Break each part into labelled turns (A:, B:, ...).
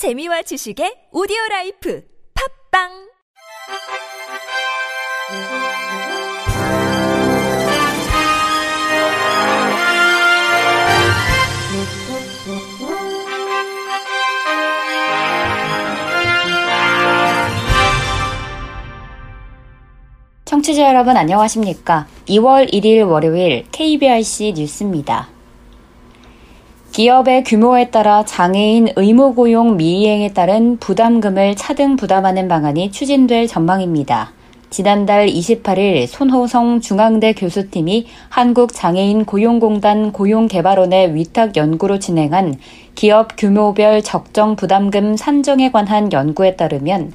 A: 재미와 지식의 오디오 라이프 팝빵
B: 청취자 여러분 안녕하십니까? 2월 1일 월요일 KBRC 뉴스입니다. 기업의 규모에 따라 장애인 의무 고용 미이행에 따른 부담금을 차등 부담하는 방안이 추진될 전망입니다. 지난달 28일 손호성 중앙대 교수팀이 한국장애인 고용공단 고용개발원의 위탁 연구로 진행한 기업 규모별 적정 부담금 산정에 관한 연구에 따르면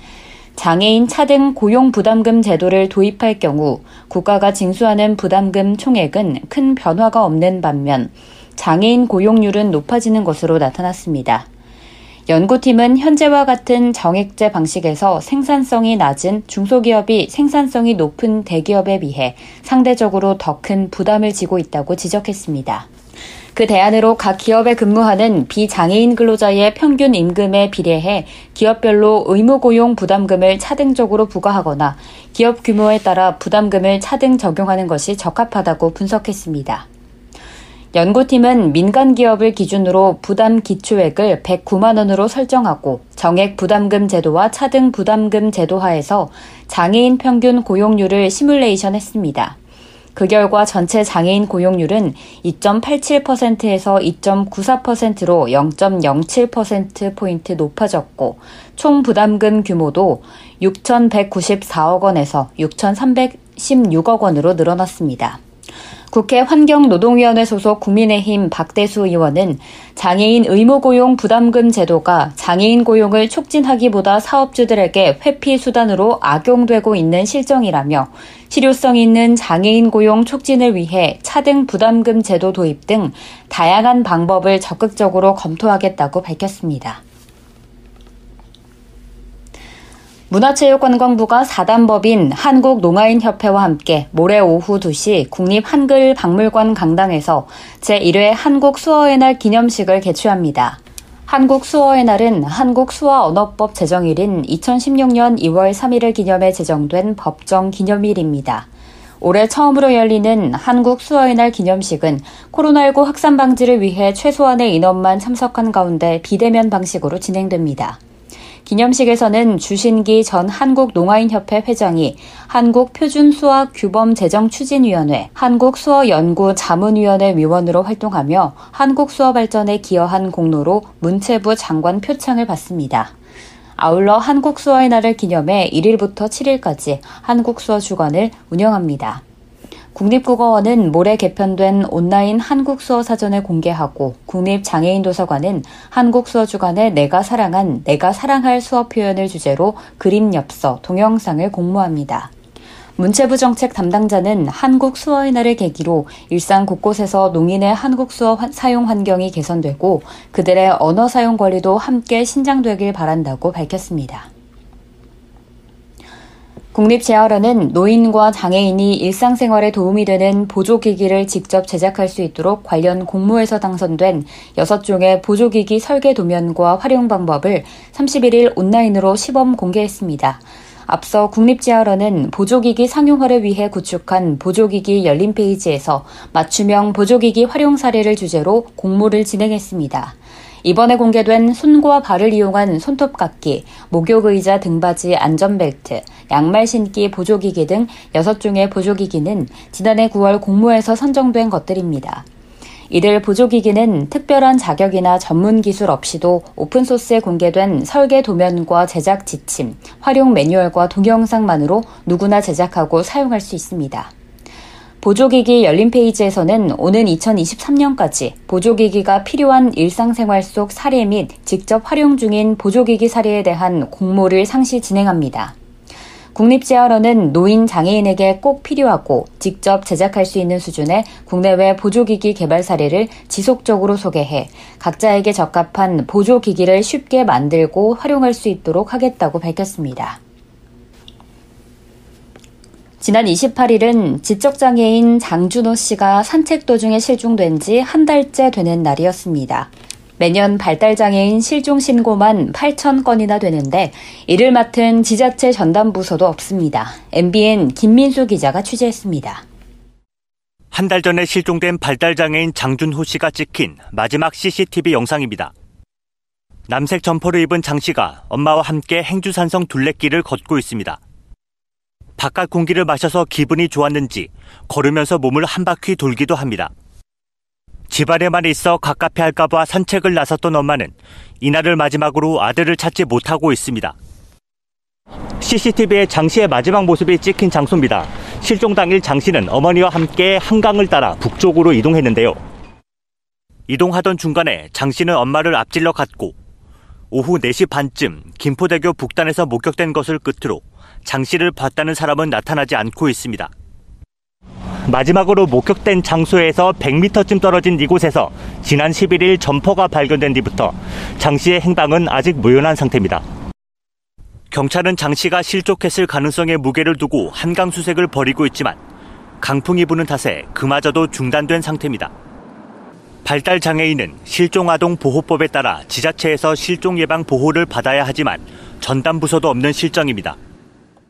B: 장애인 차등 고용 부담금 제도를 도입할 경우 국가가 징수하는 부담금 총액은 큰 변화가 없는 반면 장애인 고용률은 높아지는 것으로 나타났습니다. 연구팀은 현재와 같은 정액제 방식에서 생산성이 낮은 중소기업이 생산성이 높은 대기업에 비해 상대적으로 더 큰 부담을 지고 있다고 지적했습니다. 그 대안으로 각 기업에 근무하는 비장애인 근로자의 평균 임금에 비례해 기업별로 의무고용 부담금을 차등적으로 부과하거나 기업 규모에 따라 부담금을 차등 적용하는 것이 적합하다고 분석했습니다. 연구팀은 민간 기업을 기준으로 부담 기초액을 109만 원으로 설정하고 정액 부담금 제도와 차등 부담금 제도 하에서 장애인 평균 고용률을 시뮬레이션 했습니다. 그 결과 전체 장애인 고용률은 2.87%에서 2.94%로 0.07%포인트 높아졌고, 총 부담금 규모도 6,194억 원에서 6,316억 원으로 늘어났습니다. 국회 환경노동위원회 소속 국민의힘 박대수 의원은 장애인 의무고용 부담금 제도가 장애인 고용을 촉진하기보다 사업주들에게 회피 수단으로 악용되고 있는 실정이라며 실효성 있는 장애인 고용 촉진을 위해 차등 부담금 제도 도입 등 다양한 방법을 적극적으로 검토하겠다고 밝혔습니다. 문화체육관광부가 사단법인 한국농아인협회와 함께 모레 오후 2시 국립한글박물관 강당에서 제1회 한국수어의 날 기념식을 개최합니다. 한국수어의 날은 한국수어언어법 제정일인 2016년 2월 3일을 기념해 제정된 법정 기념일입니다. 올해 처음으로 열리는 한국 수어의 날 기념식은 코로나19 확산 방지를 위해 최소한의 인원만 참석한 가운데 비대면 방식으로 진행됩니다. 기념식에서는 주신기 전 한국농아인협회 회장이 한국표준수학규범제정추진위원회, 한국수어연구자문위원회 위원으로 활동하며 한국수어 발전에 기여한 공로로 문체부 장관 표창을 받습니다. 아울러 한국수어의 날을 기념해 1일부터 7일까지 한국수어 주간을 운영합니다. 국립국어원은 모레 개편된 온라인 한국수어 사전을 공개하고 국립장애인도서관은 한국수어 주간에 내가 사랑한 내가 사랑할 수어 표현을 주제로 그림 엽서, 동영상을 공모합니다. 문체부 정책 담당자는 한국 수어의 날을 계기로 일상 곳곳에서 농인의 한국 수어 사용 환경이 개선되고 그들의 언어 사용 권리도 함께 신장되길 바란다고 밝혔습니다. 국립재활원은 노인과 장애인이 일상생활에 도움이 되는 보조기기를 직접 제작할 수 있도록 관련 공모에서 당선된 6종의 보조기기 설계 도면과 활용 방법을 31일 온라인으로 시범 공개했습니다. 앞서 국립재활원은 보조기기 상용화를 위해 구축한 보조기기 열린 페이지에서 맞춤형 보조기기 활용 사례를 주제로 공모를 진행했습니다. 이번에 공개된 손과 발을 이용한 손톱깎기, 목욕의자 등받이 안전벨트, 양말 신기 보조기기 등 6종의 보조기기는 지난해 9월 공모에서 선정된 것들입니다. 이들 보조기기는 특별한 자격이나 전문 기술 없이도 오픈소스에 공개된 설계 도면과 제작 지침, 활용 매뉴얼과 동영상만으로 누구나 제작하고 사용할 수 있습니다. 보조기기 열린 페이지에서는 오는 2023년까지 보조기기가 필요한 일상생활 속 사례 및 직접 활용 중인 보조기기 사례에 대한 공모를 상시 진행합니다. 국립재활원은 노인 장애인에게 꼭 필요하고 직접 제작할 수 있는 수준의 국내외 보조기기 개발 사례를 지속적으로 소개해 각자에게 적합한 보조기기를 쉽게 만들고 활용할 수 있도록 하겠다고 밝혔습니다. 지난 28일은 지적장애인 장준호 씨가 산책 도중에 실종된 지 한 달째 되는 날이었습니다. 매년 발달장애인 실종 신고만 8천 건이나 되는데 이를 맡은 지자체 전담부서도 없습니다. MBN 김민수 기자가 취재했습니다.
C: 한 달 전에 실종된 발달장애인 장준호 씨가 찍힌 마지막 CCTV 영상입니다. 남색 점퍼를 입은 장 씨가 엄마와 함께 행주산성 둘레길을 걷고 있습니다. 바깥 공기를 마셔서 기분이 좋았는지 걸으면서 몸을 한 바퀴 돌기도 합니다. 집안에만 있어 갑갑해 할까봐 산책을 나섰던 엄마는 이날을 마지막으로 아들을 찾지 못하고 있습니다. CCTV에 장 씨의 마지막 모습이 찍힌 장소입니다. 실종 당일 장 씨는 어머니와 함께 한강을 따라 북쪽으로 이동했는데요. 이동하던 중간에 장 씨는 엄마를 앞질러 갔고 오후 4시 반쯤 김포대교 북단에서 목격된 것을 끝으로 장 씨를 봤다는 사람은 나타나지 않고 있습니다. 마지막으로 목격된 장소에서 100m쯤 떨어진 이곳에서 지난 11일 점퍼가 발견된 뒤부터 장 씨의 행방은 아직 무연한 상태입니다. 경찰은 장 씨가 실족했을 가능성에 무게를 두고 한강 수색을 벌이고 있지만 강풍이 부는 탓에 그마저도 중단된 상태입니다. 발달 장애인은 실종 아동 보호법에 따라 지자체에서 실종 예방 보호를 받아야 하지만 전담 부서도 없는 실정입니다.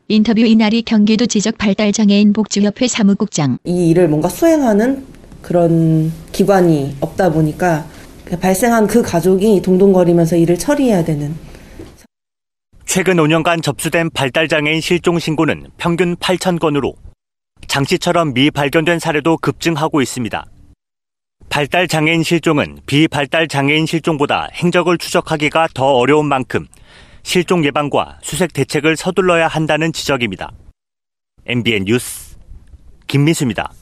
D: 인터뷰 이날이 경기도 지적 발달 장애인 복지협회 사무국장.
E: 이 일을 뭔가 수행하는 그런 기관이 없다 보니까 발생한 그 가족이 동동거리면서 일을 처리해야 되는.
C: 최근 5년간 접수된 발달 장애인 실종 신고는 평균 8천 건으로 장 씨처럼 미발견된 사례도 급증하고 있습니다. 발달 장애인 실종은 비발달 장애인 실종보다 행적을 추적하기가 더 어려운 만큼 실종 예방과 수색 대책을 서둘러야 한다는 지적입니다. MBN 뉴스 김민수입니다.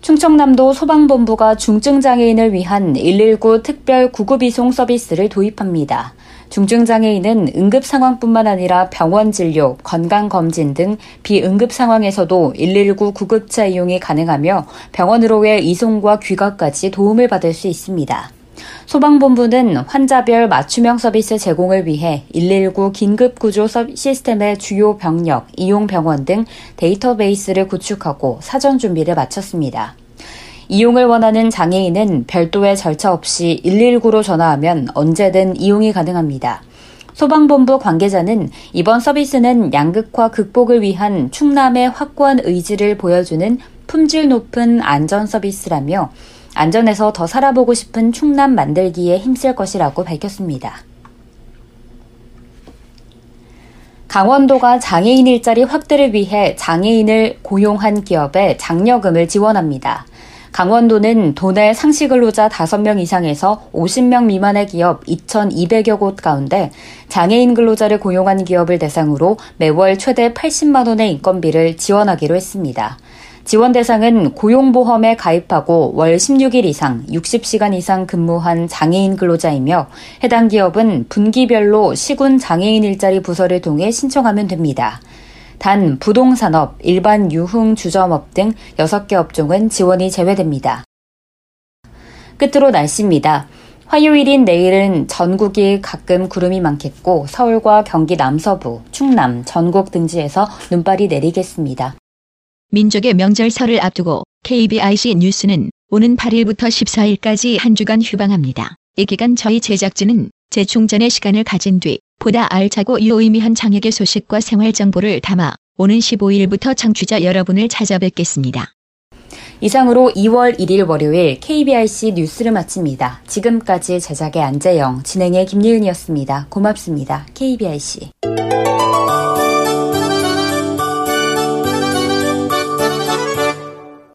B: 충청남도 소방본부가 중증장애인을 위한 119 특별 구급이송 서비스를 도입합니다. 중증장애인은 응급 상황뿐만 아니라 병원 진료, 건강검진 등 비응급 상황에서도 119 구급차 이용이 가능하며 병원으로의 이송과 귀가까지 도움을 받을 수 있습니다. 소방본부는 환자별 맞춤형 서비스 제공을 위해 119 긴급구조 시스템의 주요 병력, 이용 병원 등 데이터베이스를 구축하고 사전 준비를 마쳤습니다. 이용을 원하는 장애인은 별도의 절차 없이 119로 전화하면 언제든 이용이 가능합니다. 소방본부 관계자는 이번 서비스는 양극화 극복을 위한 충남의 확고한 의지를 보여주는 품질 높은 안전 서비스라며 안전에서 더 살아보고 싶은 충남 만들기에 힘쓸 것이라고 밝혔습니다. 강원도가 장애인 일자리 확대를 위해 장애인을 고용한 기업에 장려금을 지원합니다. 강원도는 도내 상시 근로자 5명 이상에서 50명 미만의 기업 2,200여 곳 가운데 장애인 근로자를 고용한 기업을 대상으로 매월 최대 80만 원의 인건비를 지원하기로 했습니다. 지원 대상은 고용보험에 가입하고 월 16일 이상 60시간 이상 근무한 장애인 근로자이며 해당 기업은 분기별로 시군 장애인 일자리 부서를 통해 신청하면 됩니다. 단 부동산업, 일반 유흥 주점업 등 6개 업종은 지원이 제외됩니다. 끝으로 날씨입니다. 화요일인 내일은 전국이 가끔 구름이 많겠고 서울과 경기 남서부, 충남, 전국 등지에서 눈발이 내리겠습니다.
D: 민족의 명절 설을 앞두고 KBIC 뉴스는 오는 8일부터 14일까지 한 주간 휴방합니다. 이 기간 저희 제작진은 재충전의 시간을 가진 뒤 보다 알차고 유의미한 장혁의 소식과 생활 정보를 담아 오는 15일부터 청취자 여러분을 찾아뵙겠습니다.
B: 이상으로 2월 1일 월요일 KBIC 뉴스를 마칩니다. 지금까지 제작의 안재영, 진행의 김예은이었습니다. 고맙습니다. KBIC.